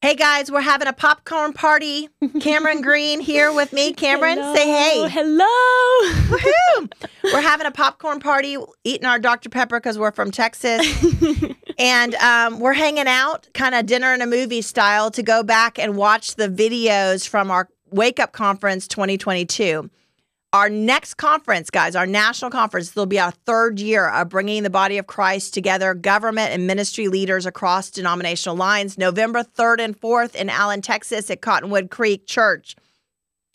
Hey guys, we're having a popcorn party. Cameron Green here with me. Cameron, Hello. say hey. Hello. Woohoo! We're having a popcorn party, eating our Dr. Pepper because we're from Texas. and um, we're hanging out, kind of dinner and a movie style, to go back and watch the videos from our Wake Up Conference 2022. Our next conference, guys, our national conference, this will be our third year of bringing the body of Christ together, government and ministry leaders across denominational lines, November 3rd and 4th in Allen, Texas at Cottonwood Creek Church.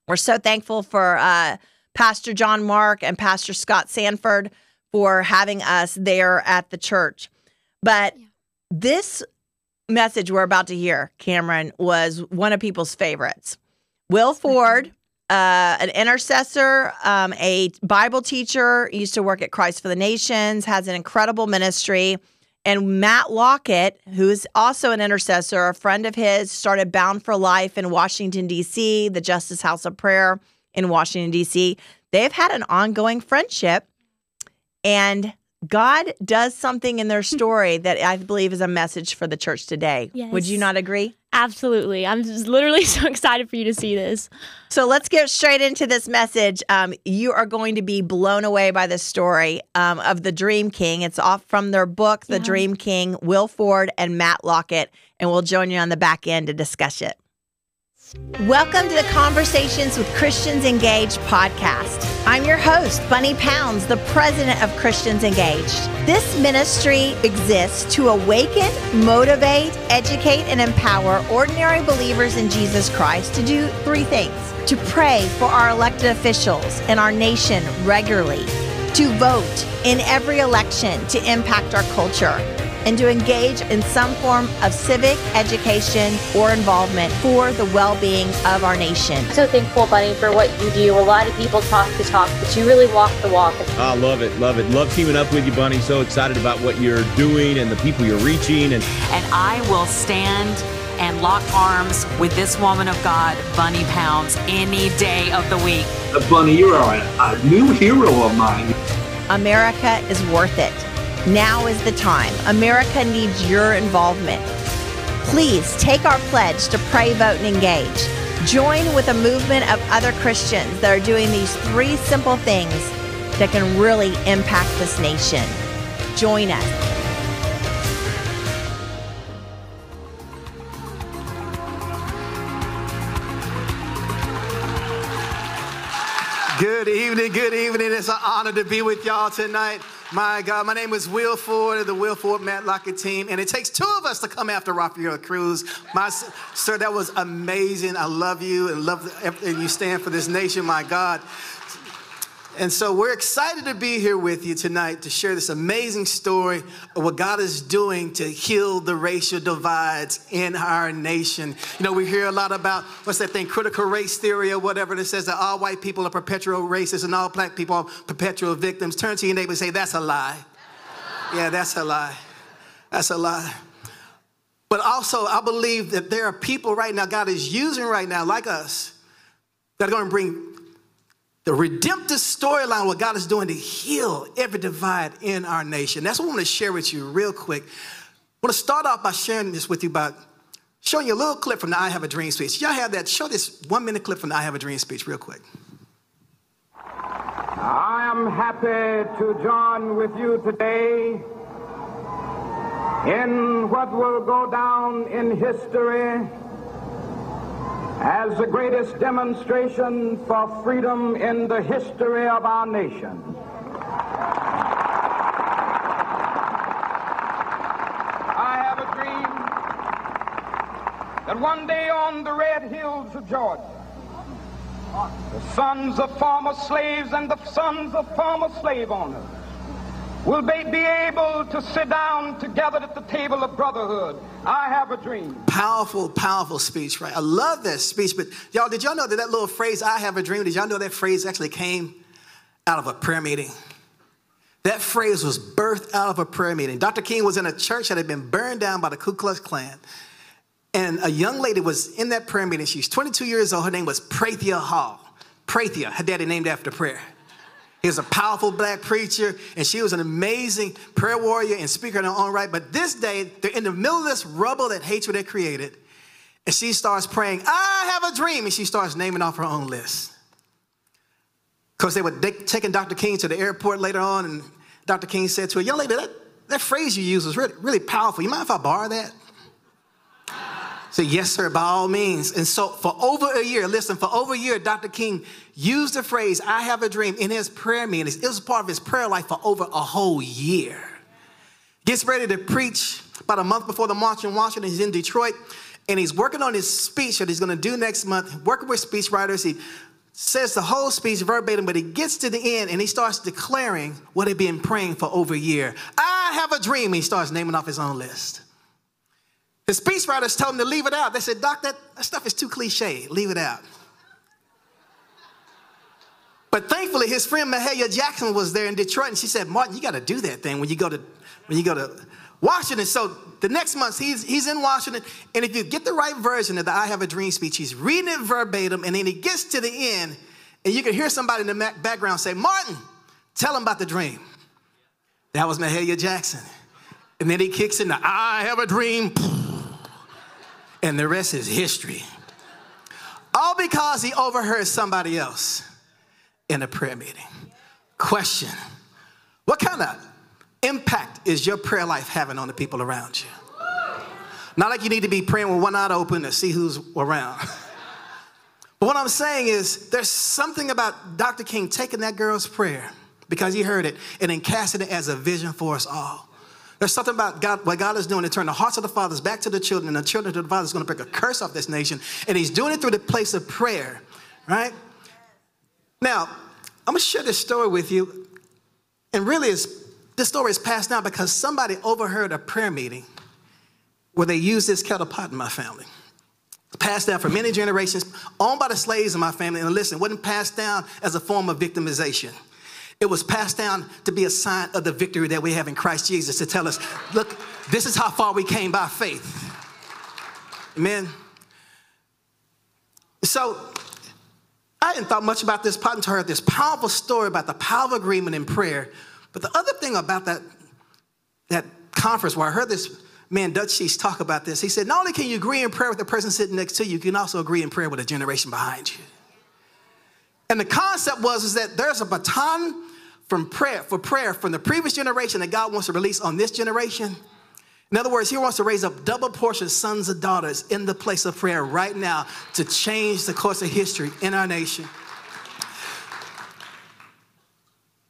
We're so thankful for uh, Pastor John Mark and Pastor Scott Sanford for having us there at the church. But this message we're about to hear, Cameron, was one of people's favorites. Will Ford, uh, an intercessor, um, a Bible teacher, used to work at Christ for the Nations, has an incredible ministry. And Matt Lockett, who is also an intercessor, a friend of his, started Bound for Life in Washington, D.C., the Justice House of Prayer in Washington, D.C. They've had an ongoing friendship. And God does something in their story that I believe is a message for the church today. Would you not agree? Absolutely. I'm just literally so excited for you to see this. So let's get straight into this message. Um, you are going to be blown away by the story um, of the Dream King. It's off from their book, The Yeah. Dream King, Will Ford and Matt Lockett, and we'll join you on the back end to discuss it. Welcome to the Conversations with Christians Engaged podcast. I'm your host, Bunny Pounds, the president of Christians Engaged. This ministry exists to awaken, motivate, educate, and empower ordinary believers in Jesus Christ to do three things to pray for our elected officials and our nation regularly, to vote in every election to impact our culture and to engage in some form of civic education or involvement for the well being of our nation. so thankful, Bunny, for what you do. A lot of people talk the talk, but you really walk the walk. I love it, love it. Love teaming up with you, Bunny. So excited about what you're doing and the people you're reaching. And and I will stand and lock arms with this woman of God, Bunny Pounds, any day of the week. Bunny, you are a, a new hero of mine. America is worth it. Now is the time. America needs your involvement. Please take our pledge to pray, vote, and engage. Join with a movement of other Christians that are doing these three simple things that can really impact this nation. Join us. Good evening, good evening. It's an honor to be with y'all tonight. My God, my name is Will Ford of the Will Ford Matt Lockett team, and it takes two of us to come after Rafael Cruz. My sir, that was amazing. I love you and love everything you stand for this nation, my God. And so we're excited to be here with you tonight to share this amazing story of what God is doing to heal the racial divides in our nation. You know, we hear a lot about what's that thing, critical race theory or whatever that says that all white people are perpetual racists and all black people are perpetual victims. Turn to your neighbor and say, that's a lie. Yeah, that's a lie. That's a lie. But also, I believe that there are people right now, God is using right now, like us, that are going to bring the redemptive storyline, what God is doing to heal every divide in our nation. That's what I want to share with you real quick. I want to start off by sharing this with you by showing you a little clip from the I Have a Dream speech. Y'all have that? Show this one minute clip from the I Have a Dream speech, real quick. I am happy to join with you today in what will go down in history as the greatest demonstration for freedom in the history of our nation. I have a dream that one day on the red hills of Georgia, the sons of former slaves and the sons of former slave owners will be, be able to sit down together at the table of brotherhood. I have a dream. Powerful, powerful speech, right? I love that speech, but y'all, did y'all know that that little phrase, I have a dream, did y'all know that phrase actually came out of a prayer meeting? That phrase was birthed out of a prayer meeting. Dr. King was in a church that had been burned down by the Ku Klux Klan. And a young lady was in that prayer meeting. She's 22 years old. Her name was Prathia Hall. Prathia, her daddy named after prayer. He was a powerful black preacher, and she was an amazing prayer warrior and speaker in her own right. But this day, they're in the middle of this rubble that hatred had created. And she starts praying, I have a dream. And she starts naming off her own list. Because they were taking Dr. King to the airport later on, and Dr. King said to her, Young lady, that, that phrase you used was really, really powerful. You mind if I borrow that? Say, yes, sir, by all means. And so for over a year, listen, for over a year, Dr. King used the phrase, I have a dream, in his prayer meetings. It was part of his prayer life for over a whole year. Gets ready to preach about a month before the march in Washington. He's in Detroit, and he's working on his speech that he's going to do next month, working with speechwriters. He says the whole speech verbatim, but he gets to the end and he starts declaring what he'd been praying for over a year. I have a dream. He starts naming off his own list. His speechwriters told him to leave it out. They said, Doc, that, that stuff is too cliche. Leave it out. But thankfully, his friend Mahalia Jackson was there in Detroit, and she said, Martin, you got to do that thing when you go to when you go to Washington. So the next month, he's, he's in Washington, and if you get the right version of the I Have a Dream speech, he's reading it verbatim, and then he gets to the end, and you can hear somebody in the background say, Martin, tell him about the dream. That was Mahalia Jackson. And then he kicks in the I Have a Dream and the rest is history. All because he overheard somebody else in a prayer meeting. Question What kind of impact is your prayer life having on the people around you? Not like you need to be praying with one eye open to see who's around. but what I'm saying is, there's something about Dr. King taking that girl's prayer because he heard it and then casting it as a vision for us all. There's something about God, what God is doing to turn the hearts of the fathers back to the children, and the children to the fathers is going to break a curse off this nation. And He's doing it through the place of prayer, right? Now, I'm going to share this story with you. And really, this story is passed down because somebody overheard a prayer meeting where they used this kettle pot in my family. Passed down for many generations, owned by the slaves in my family. And listen, wasn't passed down as a form of victimization. It was passed down to be a sign of the victory that we have in Christ Jesus to tell us, look, this is how far we came by faith. Amen. So I hadn't thought much about this part until I heard this powerful story about the power of agreement in prayer. But the other thing about that, that conference where I heard this man, Dutch Sheets, talk about this, he said, not only can you agree in prayer with the person sitting next to you, you can also agree in prayer with a generation behind you. And the concept was is that there's a baton from prayer for prayer from the previous generation that God wants to release on this generation. In other words, He wants to raise up double portion sons and daughters in the place of prayer right now to change the course of history in our nation.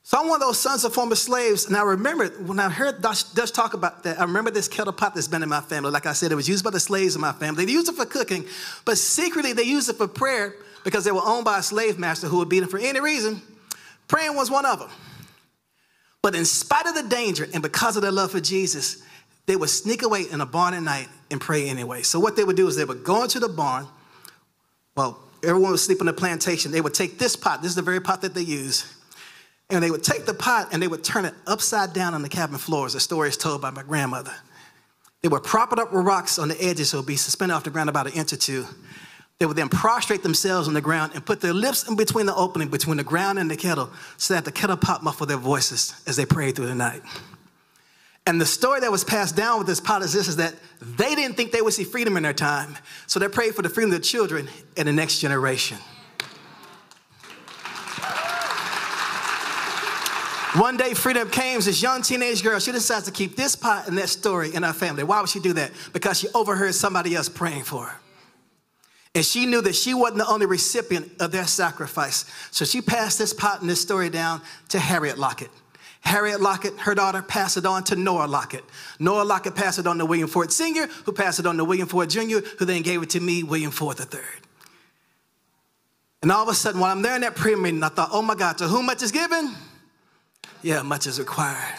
So I'm one of those sons of former slaves, and I remember when I heard Dutch, Dutch, talk about that, I remember this kettle pot that's been in my family. Like I said, it was used by the slaves in my family. They used it for cooking, but secretly they used it for prayer because they were owned by a slave master who would beat them for any reason. Praying was one of them. But in spite of the danger and because of their love for Jesus, they would sneak away in a barn at night and pray anyway. So what they would do is they would go into the barn. Well, everyone would sleep on the plantation. They would take this pot. This is the very pot that they use. And they would take the pot and they would turn it upside down on the cabin floors. The story is told by my grandmother. They would prop it up with rocks on the edges so it would be suspended off the ground about an inch or two. They would then prostrate themselves on the ground and put their lips in between the opening between the ground and the kettle so that the kettle pot muffled their voices as they prayed through the night. And the story that was passed down with this pot is this is that they didn't think they would see freedom in their time. So they prayed for the freedom of their children and the next generation. One day, freedom came. This young teenage girl, she decides to keep this pot and that story in her family. Why would she do that? Because she overheard somebody else praying for her. And she knew that she wasn't the only recipient of their sacrifice. So she passed this pot and this story down to Harriet Lockett. Harriet Lockett, her daughter, passed it on to Noah Lockett. Noah Lockett passed it on to William Ford Sr., who passed it on to William Ford Jr., who then gave it to me, William Ford III. And all of a sudden, while I'm there in that prayer meeting, I thought, oh my God, to whom much is given? Yeah, much is required.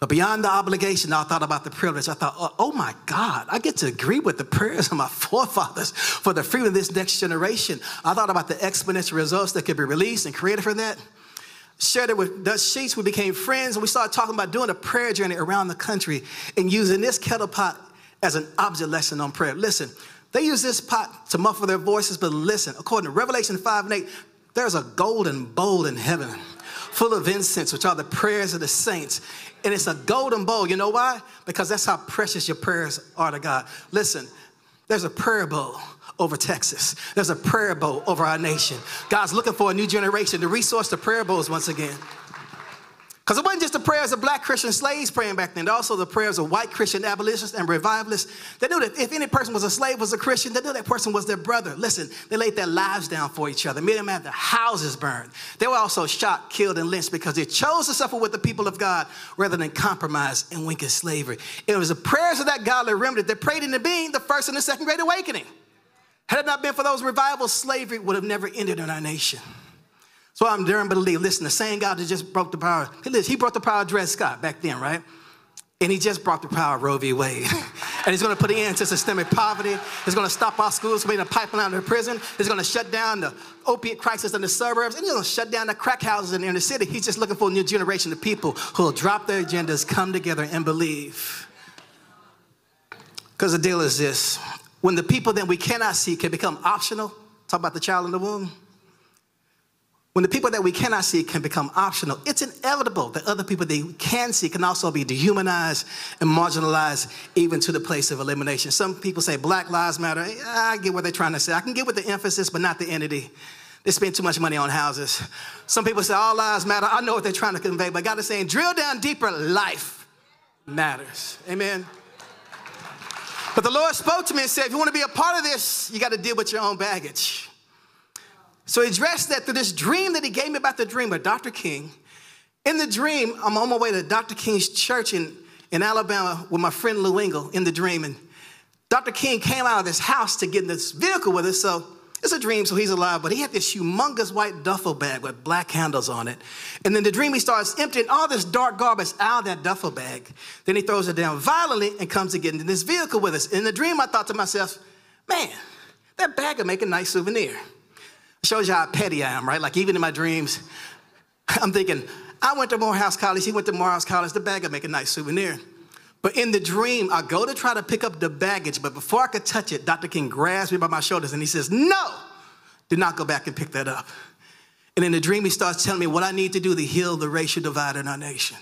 But beyond the obligation, I thought about the privilege. I thought, oh, oh, my God, I get to agree with the prayers of my forefathers for the freedom of this next generation. I thought about the exponential results that could be released and created from that. Shared it with Dutch Sheets. We became friends and we started talking about doing a prayer journey around the country and using this kettle pot as an object lesson on prayer. Listen, they use this pot to muffle their voices, but listen, according to Revelation 5 and 8, there's a golden bowl in heaven full of incense, which are the prayers of the saints. And it's a golden bowl. You know why? Because that's how precious your prayers are to God. Listen, There's a prayer bowl over Texas. There's a prayer bowl over our nation. God's looking for a new generation to resource the prayer bowls once again. Because it wasn't just the prayers of black Christian slaves praying back then, also the prayers of white Christian abolitionists and revivalists. They knew that if any person was a slave, was a Christian, they knew that person was their brother. Listen, they laid their lives down for each other, made them have their houses burned. They were also shot, killed, and lynched because they chose to suffer with the people of God rather than compromise and wink at slavery. It was the prayers of that godly remnant that prayed into being the first and the second great awakening. Had it not been for those revivals, slavery would have never ended in our nation. So I'm daring believe. Listen, the same God that just broke the power, he brought the power of Dred Scott back then, right? And he just brought the power of Roe v. Wade. and he's going to put an end to systemic poverty. He's going to stop our schools from being a pipeline to prison. He's going to shut down the opiate crisis in the suburbs. And he's going to shut down the crack houses in the inner city. He's just looking for a new generation of people who will drop their agendas, come together, and believe. Because the deal is this when the people that we cannot see can become optional, talk about the child in the womb when the people that we cannot see can become optional, it's inevitable that other people they can see can also be dehumanized and marginalized, even to the place of elimination. Some people say Black Lives Matter. I get what they're trying to say. I can get with the emphasis, but not the entity. They spend too much money on houses. Some people say all lives matter. I know what they're trying to convey, but God is saying drill down deeper. Life matters. Amen. But the Lord spoke to me and said, if you want to be a part of this, you got to deal with your own baggage. So he addressed that through this dream that he gave me about the dream of Dr. King. In the dream, I'm on my way to Dr. King's church in, in Alabama with my friend Lou Engle in the dream. And Dr. King came out of this house to get in this vehicle with us. So it's a dream, so he's alive. But he had this humongous white duffel bag with black handles on it. And then the dream, he starts emptying all this dark garbage out of that duffel bag. Then he throws it down violently and comes to get into this vehicle with us. In the dream, I thought to myself, man, that bag would make a nice souvenir. Shows you how petty I am, right? Like even in my dreams, I'm thinking, I went to Morehouse College, he went to Morehouse College, the bag would make a nice souvenir. But in the dream, I go to try to pick up the baggage, but before I could touch it, Dr. King grabs me by my shoulders and he says, No, do not go back and pick that up. And in the dream, he starts telling me what I need to do to heal the racial divide in our nation.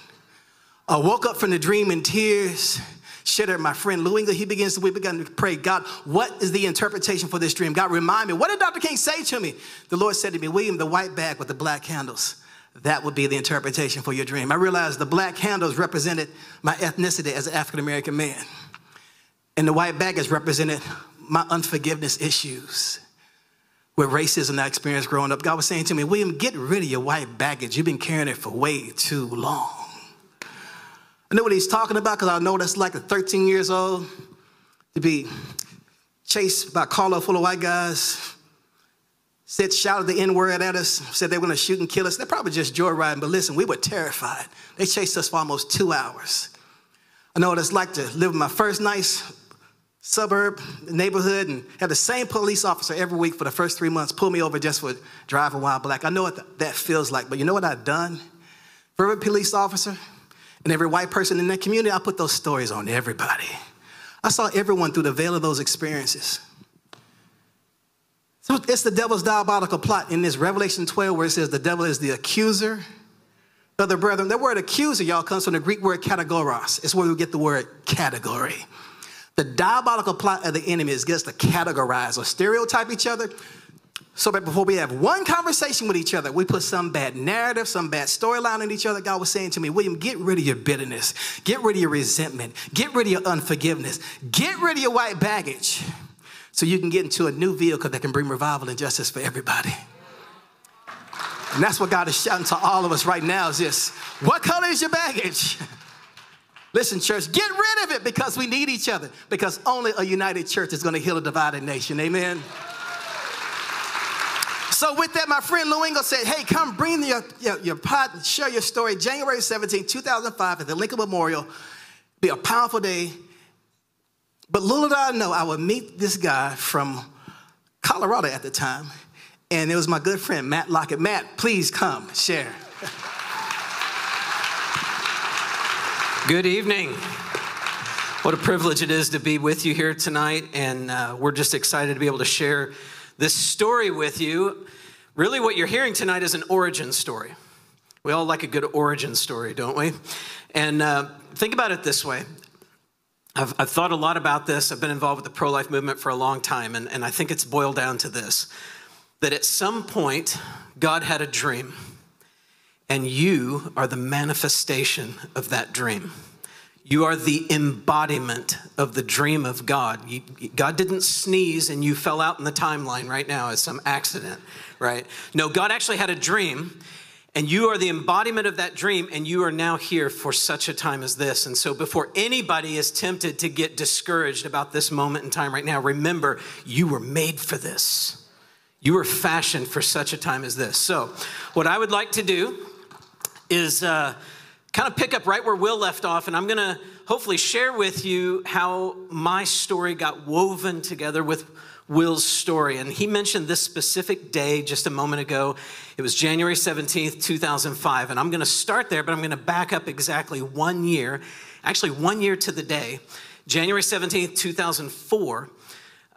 I woke up from the dream in tears shared my friend Lou. He begins to, we began to pray, God, what is the interpretation for this dream? God, remind me, what did Dr. King say to me? The Lord said to me, William, the white bag with the black handles. That would be the interpretation for your dream. I realized the black handles represented my ethnicity as an African American man. And the white bag has represented my unforgiveness issues with racism I experienced growing up. God was saying to me, William, get rid of your white baggage. You've been carrying it for way too long. Know what he's talking about because I know that's like a 13 years old to be chased by a car full of white guys, said, shouted the N word at us, said they were gonna shoot and kill us. They're probably just joyriding, but listen, we were terrified. They chased us for almost two hours. I know what it's like to live in my first nice suburb neighborhood and have the same police officer every week for the first three months pull me over just for driving while black. I know what that feels like, but you know what I've done? For every police officer, and every white person in that community, I put those stories on everybody. I saw everyone through the veil of those experiences. So it's the devil's diabolical plot in this Revelation 12 where it says the devil is the accuser the brethren. That word accuser, y'all, comes from the Greek word kategoros. It's where we get the word category. The diabolical plot of the enemy is just to categorize or stereotype each other so that before we have one conversation with each other, we put some bad narrative, some bad storyline in each other. God was saying to me, William, get rid of your bitterness, get rid of your resentment, get rid of your unforgiveness, get rid of your white baggage so you can get into a new vehicle that can bring revival and justice for everybody. And that's what God is shouting to all of us right now is this what color is your baggage? Listen, church, get rid of it because we need each other, because only a united church is going to heal a divided nation. Amen. So with that, my friend Lou said, hey, come bring your, your, your pot and share your story. January 17, 2005 at the Lincoln Memorial. Be a powerful day. But little did I know, I would meet this guy from Colorado at the time. And it was my good friend, Matt Lockett. Matt, please come, share. Good evening. What a privilege it is to be with you here tonight. And uh, we're just excited to be able to share this story with you. Really, what you're hearing tonight is an origin story. We all like a good origin story, don't we? And uh, think about it this way I've, I've thought a lot about this. I've been involved with the pro life movement for a long time, and, and I think it's boiled down to this that at some point, God had a dream, and you are the manifestation of that dream. You are the embodiment of the dream of God. You, God didn't sneeze and you fell out in the timeline right now as some accident, right? No, God actually had a dream, and you are the embodiment of that dream, and you are now here for such a time as this. And so, before anybody is tempted to get discouraged about this moment in time right now, remember you were made for this. You were fashioned for such a time as this. So, what I would like to do is uh, kind of pick up right where Will left off, and I'm going to hopefully share with you how my story got woven together with Will's story. And he mentioned this specific day just a moment ago. It was January 17th, 2005. And I'm going to start there, but I'm going to back up exactly one year, actually, one year to the day. January 17th, 2004.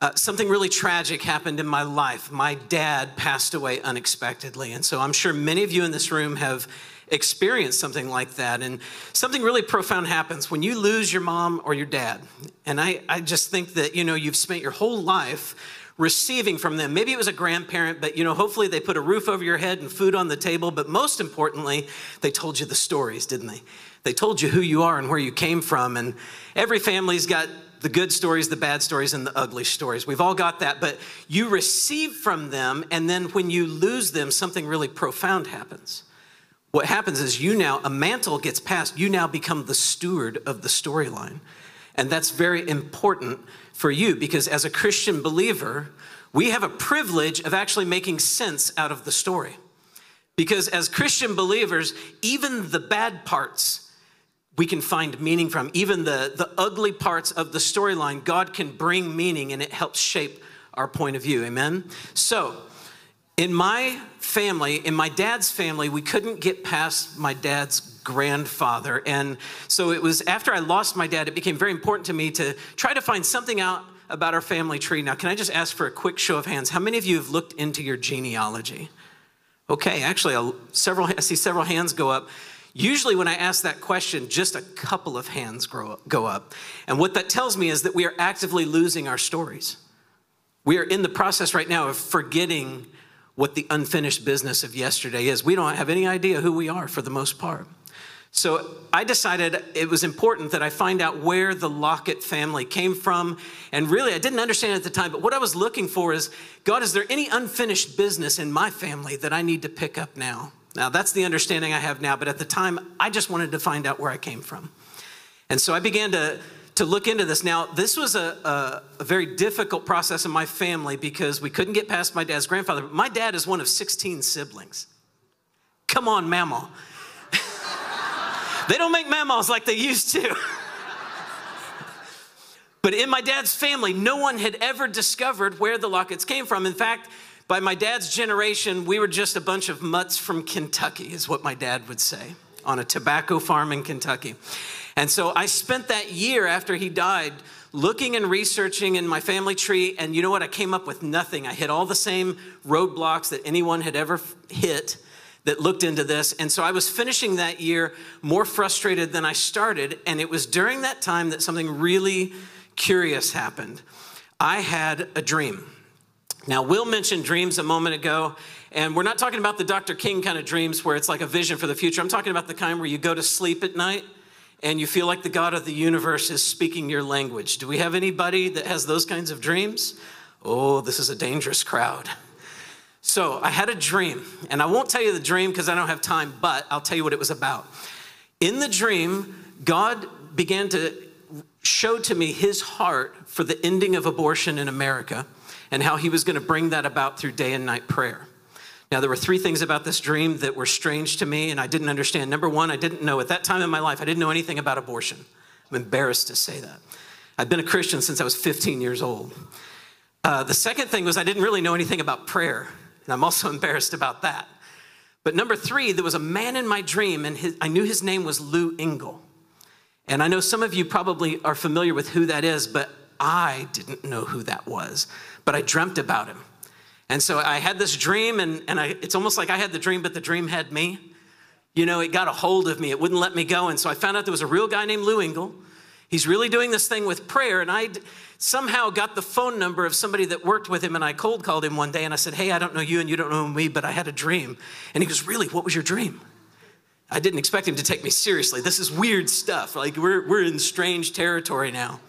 Uh, something really tragic happened in my life. My dad passed away unexpectedly. And so I'm sure many of you in this room have experienced something like that. And something really profound happens when you lose your mom or your dad. And I, I just think that, you know, you've spent your whole life receiving from them. Maybe it was a grandparent, but you know, hopefully they put a roof over your head and food on the table. But most importantly, they told you the stories, didn't they? They told you who you are and where you came from. And every family's got the good stories, the bad stories, and the ugly stories. We've all got that. But you receive from them, and then when you lose them, something really profound happens what happens is you now, a mantle gets passed, you now become the steward of the storyline. And that's very important for you because as a Christian believer, we have a privilege of actually making sense out of the story. Because as Christian believers, even the bad parts we can find meaning from, even the, the ugly parts of the storyline, God can bring meaning and it helps shape our point of view. Amen? So, in my family, in my dad's family, we couldn't get past my dad's grandfather. And so it was after I lost my dad, it became very important to me to try to find something out about our family tree. Now, can I just ask for a quick show of hands? How many of you have looked into your genealogy? Okay, actually, several, I see several hands go up. Usually, when I ask that question, just a couple of hands up, go up. And what that tells me is that we are actively losing our stories. We are in the process right now of forgetting what the unfinished business of yesterday is. We don't have any idea who we are for the most part. So I decided it was important that I find out where the Lockett family came from. And really, I didn't understand at the time, but what I was looking for is God, is there any unfinished business in my family that I need to pick up now? Now, that's the understanding I have now, but at the time, I just wanted to find out where I came from. And so I began to to look into this. Now, this was a, a, a, very difficult process in my family because we couldn't get past my dad's grandfather. My dad is one of 16 siblings. Come on, mammal. they don't make mammals like they used to. but in my dad's family, no one had ever discovered where the Locketts came from. In fact, by my dad's generation, we were just a bunch of mutts from Kentucky, is what my dad would say, on a tobacco farm in Kentucky. And so I spent that year after he died looking and researching in my family tree. And you know what? I came up with nothing. I hit all the same roadblocks that anyone had ever hit that looked into this. And so I was finishing that year more frustrated than I started. And it was during that time that something really curious happened. I had a dream. Now, Will mentioned dreams a moment ago, and we're not talking about the Dr. King kind of dreams where it's like a vision for the future. I'm talking about the kind where you go to sleep at night and you feel like the God of the universe is speaking your language. Do we have anybody that has those kinds of dreams? Oh, this is a dangerous crowd. So I had a dream, and I won't tell you the dream because I don't have time, but I'll tell you what it was about. In the dream, God began to show to me his heart for the ending of abortion in America and how he was going to bring that about through day and night prayer. Now, there were three things about this dream that were strange to me and I didn't understand. Number one, I didn't know at that time in my life, I didn't know anything about abortion. I'm embarrassed to say that. I've been a Christian since I was 15 years old. Uh, the second thing was I didn't really know anything about prayer, and I'm also embarrassed about that. But number three, there was a man in my dream, and his, I knew his name was Lou Engle. And I know some of you probably are familiar with who that is, but I didn't know who that was. But I dreamt about him. And so I had this dream, and, and I, it's almost like I had the dream, but the dream had me. You know, it got a hold of me, it wouldn't let me go. And so I found out there was a real guy named Lou Engle. He's really doing this thing with prayer. And I somehow got the phone number of somebody that worked with him, and I cold called him one day and I said, Hey, I don't know you and you don't know me, but I had a dream. And he goes, Really? What was your dream? I didn't expect him to take me seriously. This is weird stuff. Like, we're, we're in strange territory now.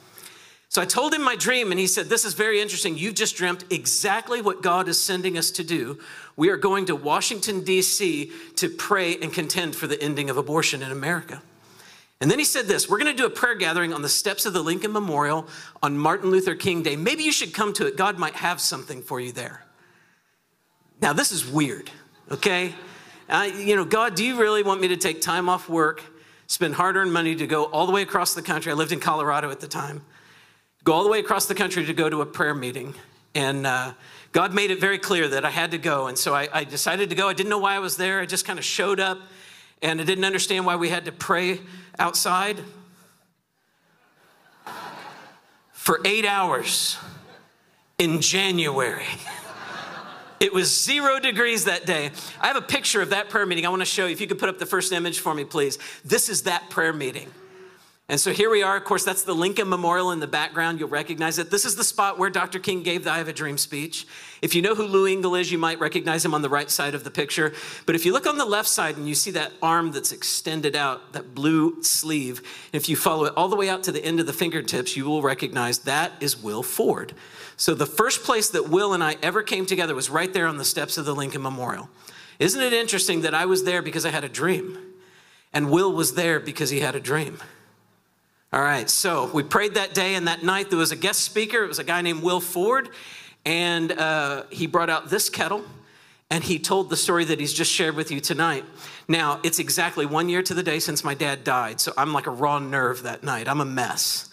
So I told him my dream, and he said, This is very interesting. You've just dreamt exactly what God is sending us to do. We are going to Washington, D.C. to pray and contend for the ending of abortion in America. And then he said this We're going to do a prayer gathering on the steps of the Lincoln Memorial on Martin Luther King Day. Maybe you should come to it. God might have something for you there. Now, this is weird, okay? Uh, you know, God, do you really want me to take time off work, spend hard earned money to go all the way across the country? I lived in Colorado at the time go all the way across the country to go to a prayer meeting. And uh, God made it very clear that I had to go. And so I, I decided to go. I didn't know why I was there. I just kind of showed up and I didn't understand why we had to pray outside for eight hours in January. It was zero degrees that day. I have a picture of that prayer meeting I want to show you. If you could put up the first image for me, please. This is that prayer meeting. And so here we are. Of course, that's the Lincoln Memorial in the background. You'll recognize it. This is the spot where Dr. King gave the I Have a Dream speech. If you know who Lou Engle is, you might recognize him on the right side of the picture. But if you look on the left side and you see that arm that's extended out, that blue sleeve, if you follow it all the way out to the end of the fingertips, you will recognize that is Will Ford. So the first place that Will and I ever came together was right there on the steps of the Lincoln Memorial. Isn't it interesting that I was there because I had a dream? And Will was there because he had a dream. All right, so we prayed that day and that night. There was a guest speaker. It was a guy named Will Ford, and uh, he brought out this kettle and he told the story that he's just shared with you tonight. Now, it's exactly one year to the day since my dad died, so I'm like a raw nerve that night. I'm a mess.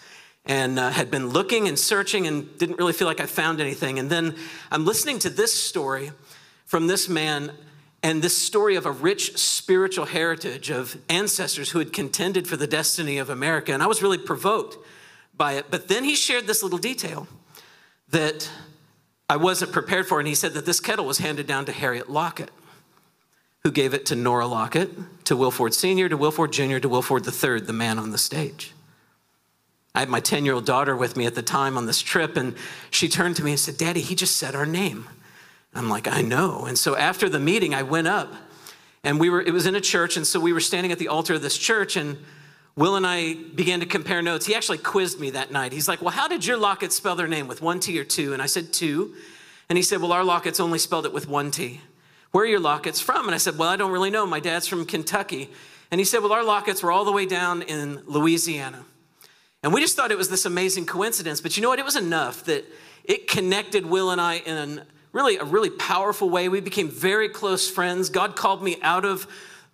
And uh, had been looking and searching and didn't really feel like I found anything. And then I'm listening to this story from this man and this story of a rich spiritual heritage of ancestors who had contended for the destiny of America. And I was really provoked by it. But then he shared this little detail that I wasn't prepared for. And he said that this kettle was handed down to Harriet Lockett, who gave it to Nora Lockett, to Will Ford Sr., to Will Ford Jr., to Will Ford III, the man on the stage. I had my 10 year old daughter with me at the time on this trip, and she turned to me and said, Daddy, he just said our name. I'm like, I know. And so after the meeting, I went up and we were, it was in a church. And so we were standing at the altar of this church and Will and I began to compare notes. He actually quizzed me that night. He's like, Well, how did your Lockett spell their name? With one T or two? And I said, Two. And he said, Well, our Locketts only spelled it with one T. Where are your Locketts from? And I said, Well, I don't really know. My dad's from Kentucky. And he said, Well, our Locketts were all the way down in Louisiana. And we just thought it was this amazing coincidence. But you know what? It was enough that it connected Will and I in really a really powerful way. We became very close friends. God called me out of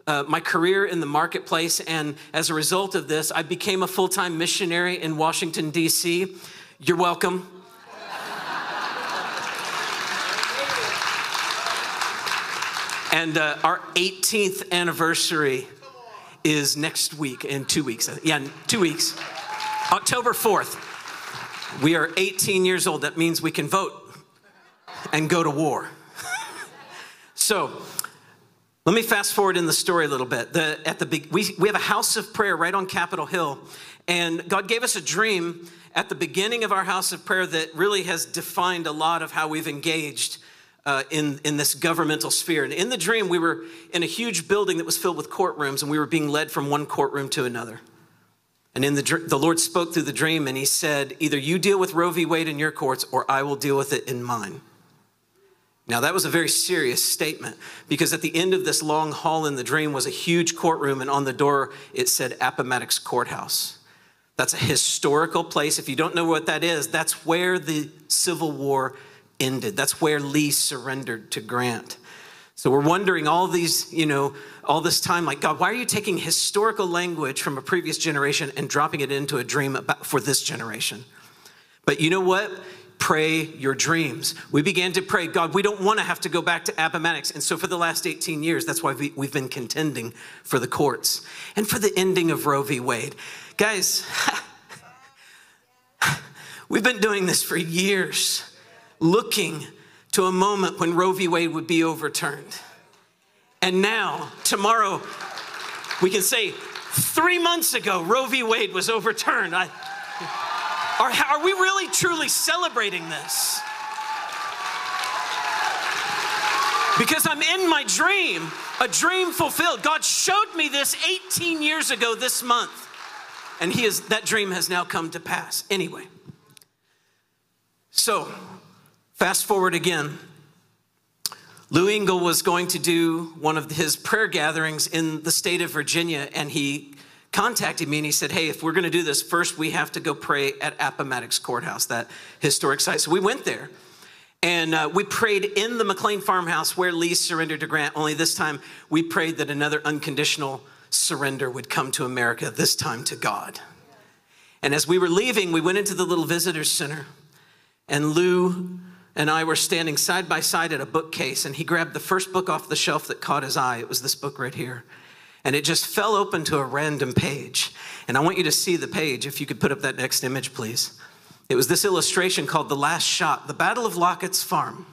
uh, my career in the marketplace, and as a result of this, I became a full time missionary in Washington, D.C. You're welcome. and uh, our 18th anniversary is next week, in two weeks. Yeah, two weeks. October 4th. We are 18 years old. That means we can vote and go to war. so, let me fast forward in the story a little bit. The, at the, we, we have a house of prayer right on Capitol Hill, and God gave us a dream at the beginning of our house of prayer that really has defined a lot of how we've engaged uh, in, in this governmental sphere. And in the dream, we were in a huge building that was filled with courtrooms, and we were being led from one courtroom to another. And in the, the Lord spoke through the dream, and He said, Either you deal with Roe v. Wade in your courts, or I will deal with it in mine. Now, that was a very serious statement because at the end of this long hall in the dream was a huge courtroom, and on the door it said Appomattox Courthouse. That's a historical place. If you don't know what that is, that's where the Civil War ended. That's where Lee surrendered to Grant. So we're wondering all these, you know, all this time, like, God, why are you taking historical language from a previous generation and dropping it into a dream about, for this generation? But you know what? Pray your dreams. We began to pray, God, we don't want to have to go back to Appomattox. And so for the last 18 years, that's why we, we've been contending for the courts and for the ending of Roe v. Wade. Guys, we've been doing this for years, looking to a moment when Roe v. Wade would be overturned. And now, tomorrow, we can say, Three months ago, Roe v. Wade was overturned. I, are, are we really truly celebrating this? Because I'm in my dream, a dream fulfilled. God showed me this 18 years ago this month. And he is, that dream has now come to pass. Anyway, so fast forward again. Lou Engle was going to do one of his prayer gatherings in the state of Virginia, and he contacted me and he said, Hey, if we're going to do this, first we have to go pray at Appomattox Courthouse, that historic site. So we went there. And uh, we prayed in the McLean farmhouse where Lee surrendered to Grant, only this time we prayed that another unconditional surrender would come to America, this time to God. And as we were leaving, we went into the little visitor center, and Lou and I were standing side by side at a bookcase, and he grabbed the first book off the shelf that caught his eye. It was this book right here. And it just fell open to a random page. And I want you to see the page, if you could put up that next image, please. It was this illustration called The Last Shot, the Battle of Lockett's Farm.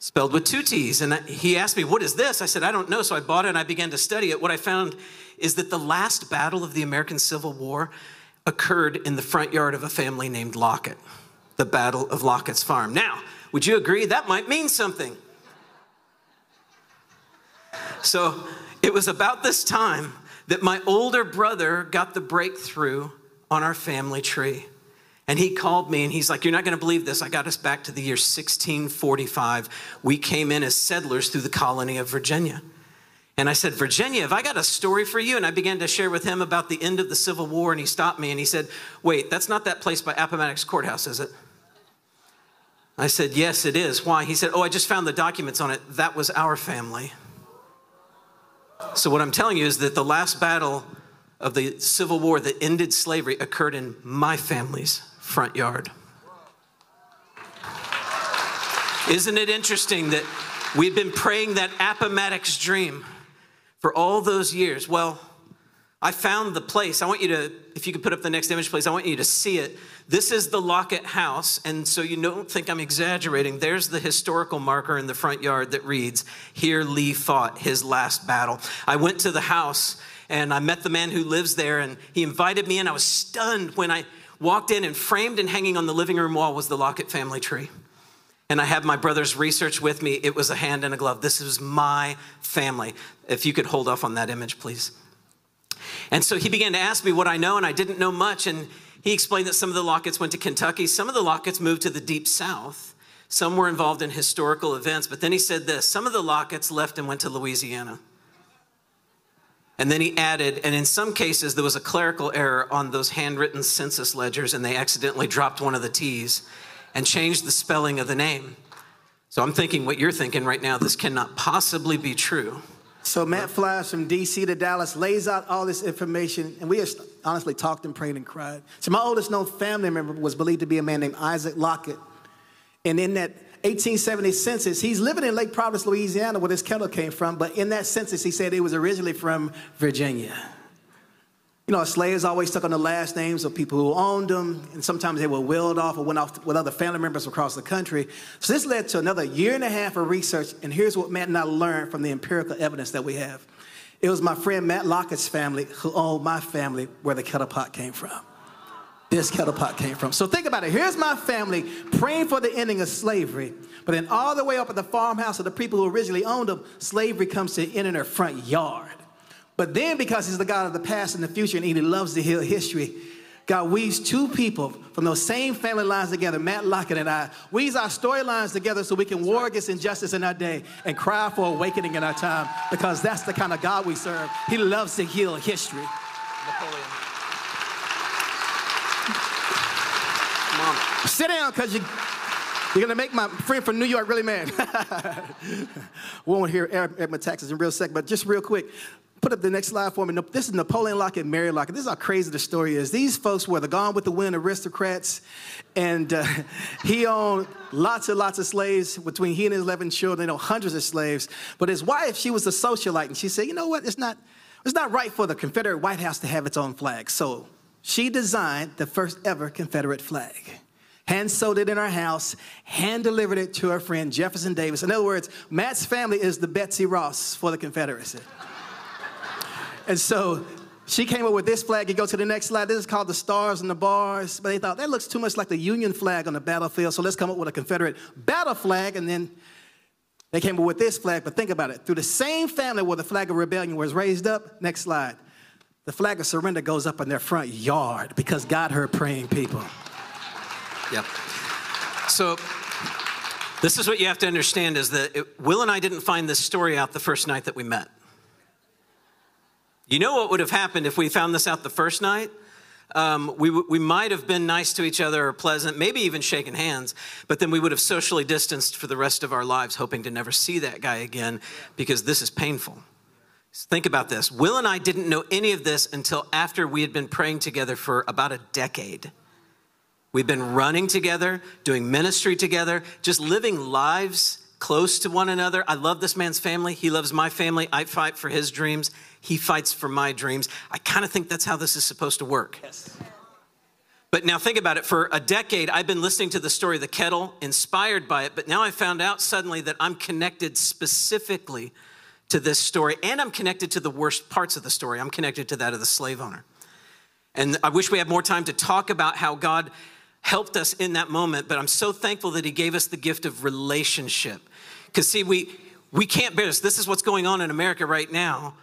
Spelled with two T's. And he asked me, What is this? I said, I don't know. So I bought it and I began to study it. What I found is that the last battle of the American Civil War occurred in the front yard of a family named Lockett, the Battle of Lockett's Farm. Now, would you agree that might mean something? So it was about this time that my older brother got the breakthrough on our family tree. And he called me and he's like, You're not going to believe this. I got us back to the year 1645. We came in as settlers through the colony of Virginia. And I said, Virginia, have I got a story for you? And I began to share with him about the end of the Civil War. And he stopped me and he said, Wait, that's not that place by Appomattox Courthouse, is it? I said, Yes, it is. Why? He said, Oh, I just found the documents on it. That was our family. So, what I'm telling you is that the last battle of the Civil War that ended slavery occurred in my family's front yard. Isn't it interesting that we've been praying that Appomattox dream for all those years? Well, I found the place. I want you to, if you could put up the next image, please, I want you to see it. This is the Lockett house, and so you don't think I'm exaggerating. There's the historical marker in the front yard that reads, Here Lee fought his last battle. I went to the house and I met the man who lives there, and he invited me, and I was stunned when I walked in and framed and hanging on the living room wall was the Lockett family tree. And I had my brother's research with me. It was a hand and a glove. This is my family. If you could hold off on that image, please. And so he began to ask me what I know, and I didn't know much. And he explained that some of the Locketts went to Kentucky, some of the Locketts moved to the deep south, some were involved in historical events. But then he said this some of the Locketts left and went to Louisiana. And then he added, and in some cases, there was a clerical error on those handwritten census ledgers, and they accidentally dropped one of the T's and changed the spelling of the name. So I'm thinking what you're thinking right now this cannot possibly be true. So Matt flies from DC to Dallas, lays out all this information, and we honestly talked and prayed and cried. So my oldest known family member was believed to be a man named Isaac Lockett. And in that 1870 census, he's living in Lake Providence, Louisiana, where this kettle came from, but in that census, he said he was originally from Virginia. You know, slaves always stuck on the last names of people who owned them, and sometimes they were willed off or went off with other family members across the country. So this led to another year and a half of research, and here's what Matt and I learned from the empirical evidence that we have. It was my friend Matt Lockett's family who owned my family where the kettle pot came from this kettle pot came from. So think about it. Here's my family praying for the ending of slavery, but then all the way up at the farmhouse of the people who originally owned them, slavery comes to end in their front yard. But then, because he's the God of the past and the future, and he loves to heal history, God weaves two people from those same family lines together, Matt Lockett and I, weaves our storylines together so we can war against injustice in our day and cry for awakening in our time because that's the kind of God we serve. He loves to heal history. Napoleon. Mom. Sit down, because you, you're going to make my friend from New York really mad. we won't hear Edmund Texas in real sec, but just real quick. Put up the next slide for me. This is Napoleon Lockett and Mary Lockett. This is how crazy the story is. These folks were the Gone with the Wind aristocrats, and uh, he owned lots and lots of slaves between he and his 11 children, you know, hundreds of slaves. But his wife, she was a socialite, and she said, you know what, it's not, it's not right for the Confederate White House to have its own flag. So she designed the first ever Confederate flag. Hand sewed it in her house, hand delivered it to her friend Jefferson Davis. In other words, Matt's family is the Betsy Ross for the Confederacy. And so she came up with this flag. You go to the next slide. This is called the Stars and the Bars. But they thought that looks too much like the Union flag on the battlefield. So let's come up with a Confederate battle flag. And then they came up with this flag. But think about it. Through the same family where the flag of rebellion was raised up, next slide, the flag of surrender goes up in their front yard because God heard praying people. Yep. So this is what you have to understand is that it, Will and I didn't find this story out the first night that we met. You know what would have happened if we found this out the first night? Um, we, we might have been nice to each other or pleasant, maybe even shaken hands, but then we would have socially distanced for the rest of our lives, hoping to never see that guy again because this is painful. Think about this. Will and I didn't know any of this until after we had been praying together for about a decade. We've been running together, doing ministry together, just living lives close to one another. I love this man's family. He loves my family. I fight for his dreams. He fights for my dreams. I kind of think that's how this is supposed to work. Yes. But now think about it. For a decade, I've been listening to the story of the kettle, inspired by it, but now I found out suddenly that I'm connected specifically to this story, and I'm connected to the worst parts of the story. I'm connected to that of the slave owner. And I wish we had more time to talk about how God helped us in that moment, but I'm so thankful that He gave us the gift of relationship. Because, see, we, we can't bear this. This is what's going on in America right now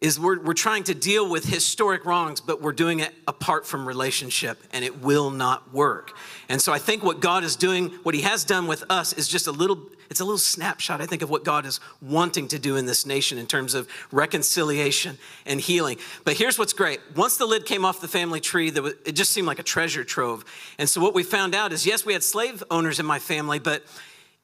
is we're, we're trying to deal with historic wrongs, but we're doing it apart from relationship, and it will not work. And so I think what God is doing, what He has done with us, is just a little, it's a little snapshot, I think, of what God is wanting to do in this nation in terms of reconciliation and healing. But here's what's great. Once the lid came off the family tree, it just seemed like a treasure trove. And so what we found out is, yes, we had slave owners in my family, but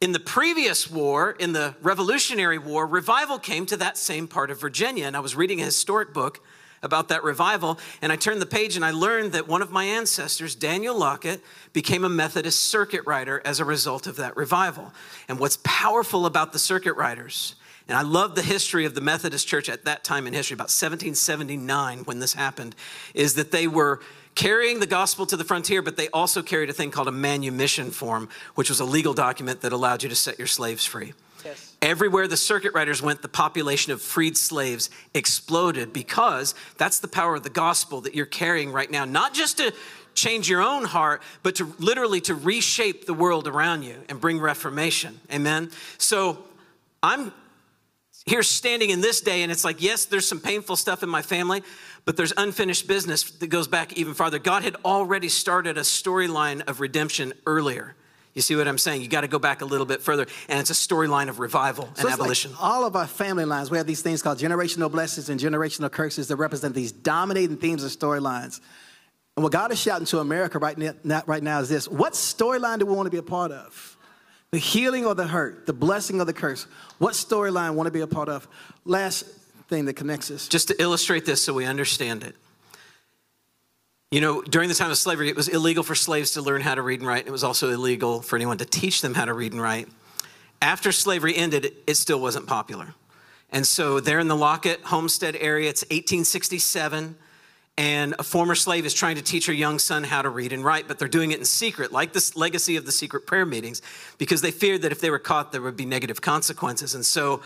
in the previous war, in the Revolutionary War, revival came to that same part of Virginia. And I was reading a historic book about that revival, and I turned the page and I learned that one of my ancestors, Daniel Lockett, became a Methodist circuit rider as a result of that revival. And what's powerful about the circuit riders, and I love the history of the Methodist Church at that time in history, about 1779 when this happened, is that they were carrying the gospel to the frontier, but they also carried a thing called a manumission form, which was a legal document that allowed you to set your slaves free. Everywhere the circuit riders went, the population of freed slaves exploded because that's the power of the gospel that you're carrying right now, not just to change your own heart, but to literally to reshape the world around you and bring reformation. Amen. So I'm here standing in this day, and it's like, yes, there's some painful stuff in my family, but there's unfinished business that goes back even farther. God had already started a storyline of redemption earlier. You see what I'm saying? You got to go back a little bit further, and it's a storyline of revival and so abolition. Like all of our family lines, we have these things called generational blessings and generational curses that represent these dominating themes of storylines. And what God is shouting to America right now, right now is this What storyline do we want to be a part of? The healing or the hurt, the blessing or the curse? What storyline want to be a part of? Last thing that connects us. Just to illustrate this so we understand it. You know, during the time of slavery, it was illegal for slaves to learn how to read and write. It was also illegal for anyone to teach them how to read and write. After slavery ended, it still wasn't popular. And so they're in the Lockett Homestead area. It's 1867 and a former slave is trying to teach her young son how to read and write, but they're doing it in secret, like this legacy of the secret prayer meetings, because they feared that if they were caught, there would be negative consequences. And so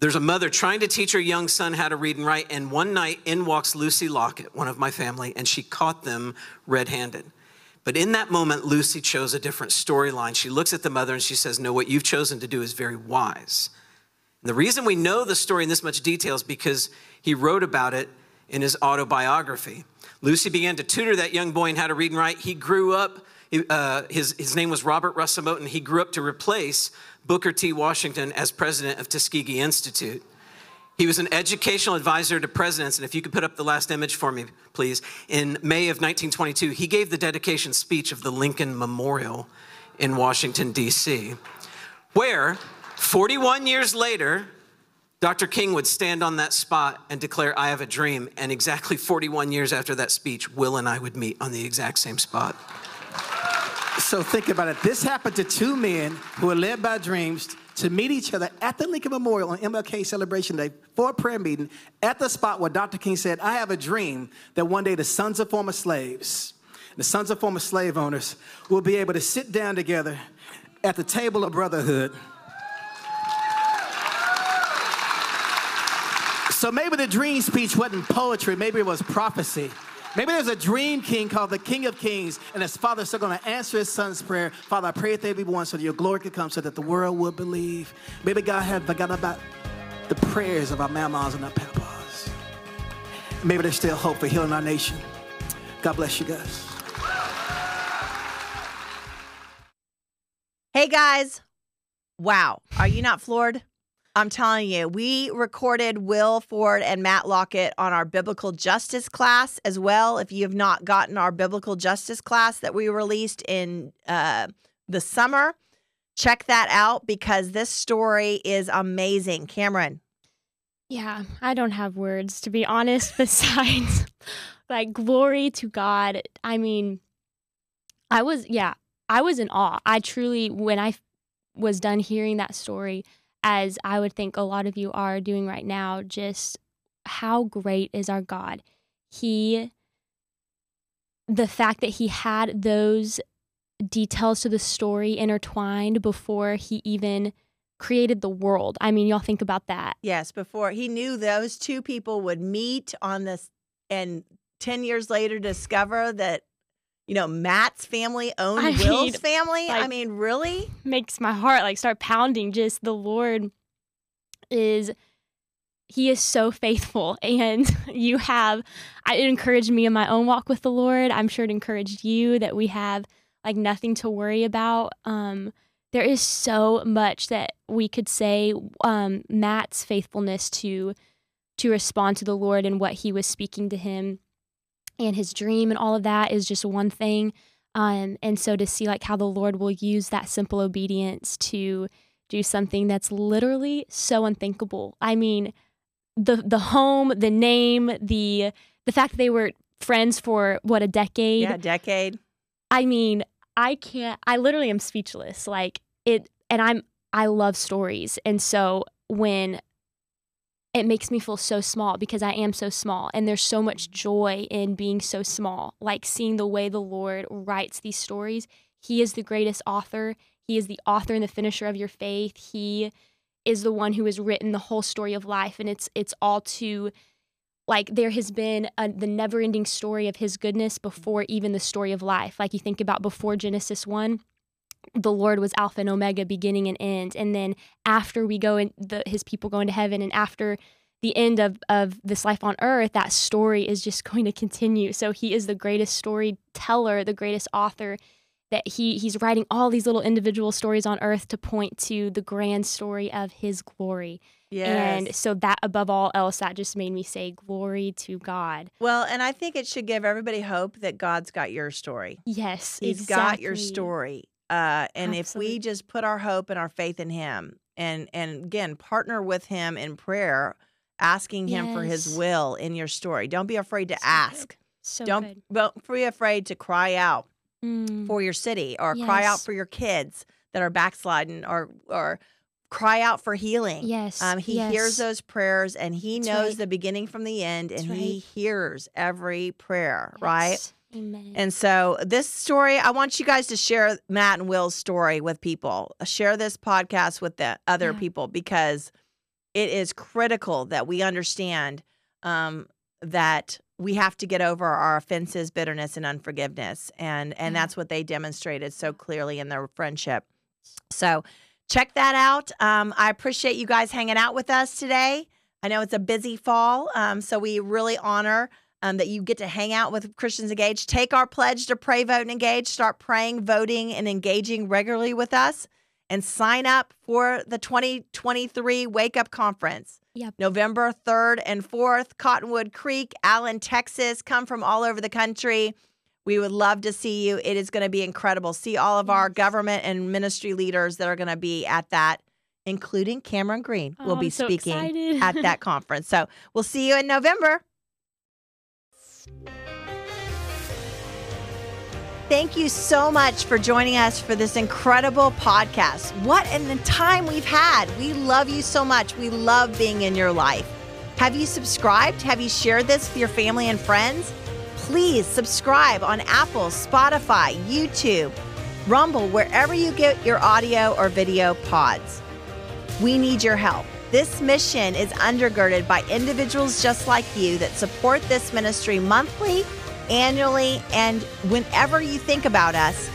there's a mother trying to teach her young son how to read and write, and one night in walks Lucy Lockett, one of my family, and she caught them red handed. But in that moment, Lucy chose a different storyline. She looks at the mother and she says, No, what you've chosen to do is very wise. And the reason we know the story in this much detail is because he wrote about it in his autobiography. Lucy began to tutor that young boy in how to read and write. He grew up, uh, his, his name was Robert Russell Moton. He grew up to replace Booker T. Washington as president of Tuskegee Institute. He was an educational advisor to presidents, and if you could put up the last image for me, please. In May of 1922, he gave the dedication speech of the Lincoln Memorial in Washington, D.C., where 41 years later, Dr. King would stand on that spot and declare, I have a dream. And exactly 41 years after that speech, Will and I would meet on the exact same spot. So think about it. This happened to two men who were led by dreams to meet each other at the Lincoln Memorial on MLK Celebration Day for a prayer meeting at the spot where Dr. King said, I have a dream that one day the sons of former slaves, the sons of former slave owners, will be able to sit down together at the table of brotherhood So maybe the dream speech wasn't poetry, maybe it was prophecy. Maybe there's a dream king called the King of Kings, and his father's still going to answer his son's prayer. Father, I pray that they be one so that your glory could come so that the world would believe. Maybe God had forgotten about the prayers of our mamas and our papas. Maybe there's still hope for healing our nation. God bless you guys. Hey guys. Wow. Are you not floored? I'm telling you, we recorded Will Ford and Matt Lockett on our biblical justice class as well. If you have not gotten our biblical justice class that we released in uh, the summer, check that out because this story is amazing. Cameron. Yeah, I don't have words to be honest, besides like glory to God. I mean, I was, yeah, I was in awe. I truly, when I was done hearing that story, as I would think a lot of you are doing right now, just how great is our God. He, the fact that he had those details to the story intertwined before he even created the world. I mean, y'all think about that. Yes, before he knew those two people would meet on this and 10 years later discover that you know, Matt's family owned I Will's mean, family. I mean, really? makes my heart like start pounding. Just the lord is he is so faithful. And you have I, it encouraged me in my own walk with the lord. I'm sure it encouraged you that we have like nothing to worry about. Um there is so much that we could say um matt's faithfulness to to respond to the lord and what he was speaking to him and his dream and all of that is just one thing um, and so to see like how the Lord will use that simple obedience to do something that's literally so unthinkable. I mean, the the home, the name, the the fact that they were friends for what a decade. Yeah, decade. I mean, I can't I literally am speechless. Like it and I'm I love stories. And so when it makes me feel so small because I am so small and there's so much joy in being so small. Like seeing the way the Lord writes these stories. He is the greatest author. He is the author and the finisher of your faith. He is the one who has written the whole story of life and it's it's all to like there has been a, the never-ending story of his goodness before even the story of life like you think about before genesis 1 the lord was alpha and omega beginning and end and then after we go in the his people go into heaven and after the end of of this life on earth that story is just going to continue so he is the greatest storyteller the greatest author that he he's writing all these little individual stories on earth to point to the grand story of his glory Yes. and so that above all else, that just made me say, Glory to God. well, and I think it should give everybody hope that God's got your story. Yes. He's got your story. Uh, and if we just put our hope and our faith in Him, and and again partner with Him in prayer, asking Him for His will in your story. Don't be afraid to So good. ask. So Don't good. don't be afraid to cry out Mm, for your city or cry out for your kids that are backsliding or or cry out for healing. yes. Um, he hears those prayers and he That's knows right. the beginning from the end and he hears every prayer, right? Amen. And so, this story, I want you guys to share Matt and Will's story with people. Share this podcast with the other Yeah. people because it is critical that we understand um, that we have to get over our offenses, bitterness, and unforgiveness, and and Yeah. that's what they demonstrated so clearly in their friendship. So, check that out. Um, I appreciate you guys hanging out with us today. I know it's a busy fall, um, so we really honor um, that you get to hang out with Christians Engaged. Take our pledge to pray, vote, and engage. Start praying, voting, and engaging regularly with us. And sign up for the 2023 Wake Up Conference. Yep. November 3rd and 4th, Cottonwood Creek, Allen, Texas. Come from all over the country. We would love to see you. It is going to be incredible. See all of our government and ministry leaders that are going to be at that, including Cameron Green, will Oh, be so speaking at that conference. So we'll see you in November. Thank you so much for joining us for this incredible podcast. What an time we've had. We love you so much. We love being in your life. Have you subscribed? Have you shared this with your family and friends? Please subscribe on Apple, Spotify, YouTube, Rumble, wherever you get your audio or video pods. We need your help. This mission is undergirded by individuals just like you that support this ministry monthly, annually, and whenever you think about us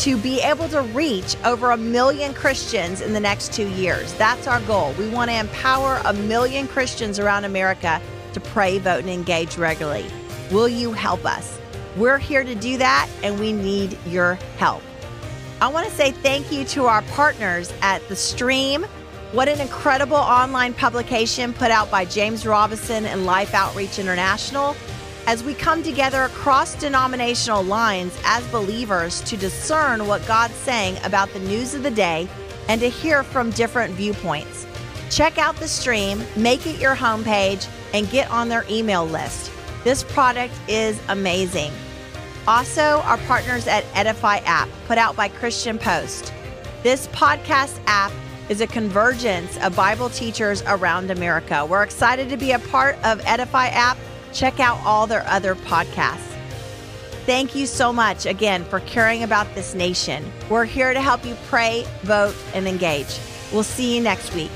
to be able to reach over a million Christians in the next two years. That's our goal. We want to empower a million Christians around America to pray, vote, and engage regularly. Will you help us? We're here to do that, and we need your help. I want to say thank you to our partners at The Stream. What an incredible online publication put out by James Robison and Life Outreach International as we come together across denominational lines as believers to discern what God's saying about the news of the day and to hear from different viewpoints. Check out the stream, make it your homepage, and get on their email list. This product is amazing. Also, our partners at Edify app, put out by Christian Post. This podcast app is a convergence of Bible teachers around America. We're excited to be a part of Edify app check out all their other podcasts. Thank you so much again for caring about this nation. We're here to help you pray, vote, and engage. We'll see you next week.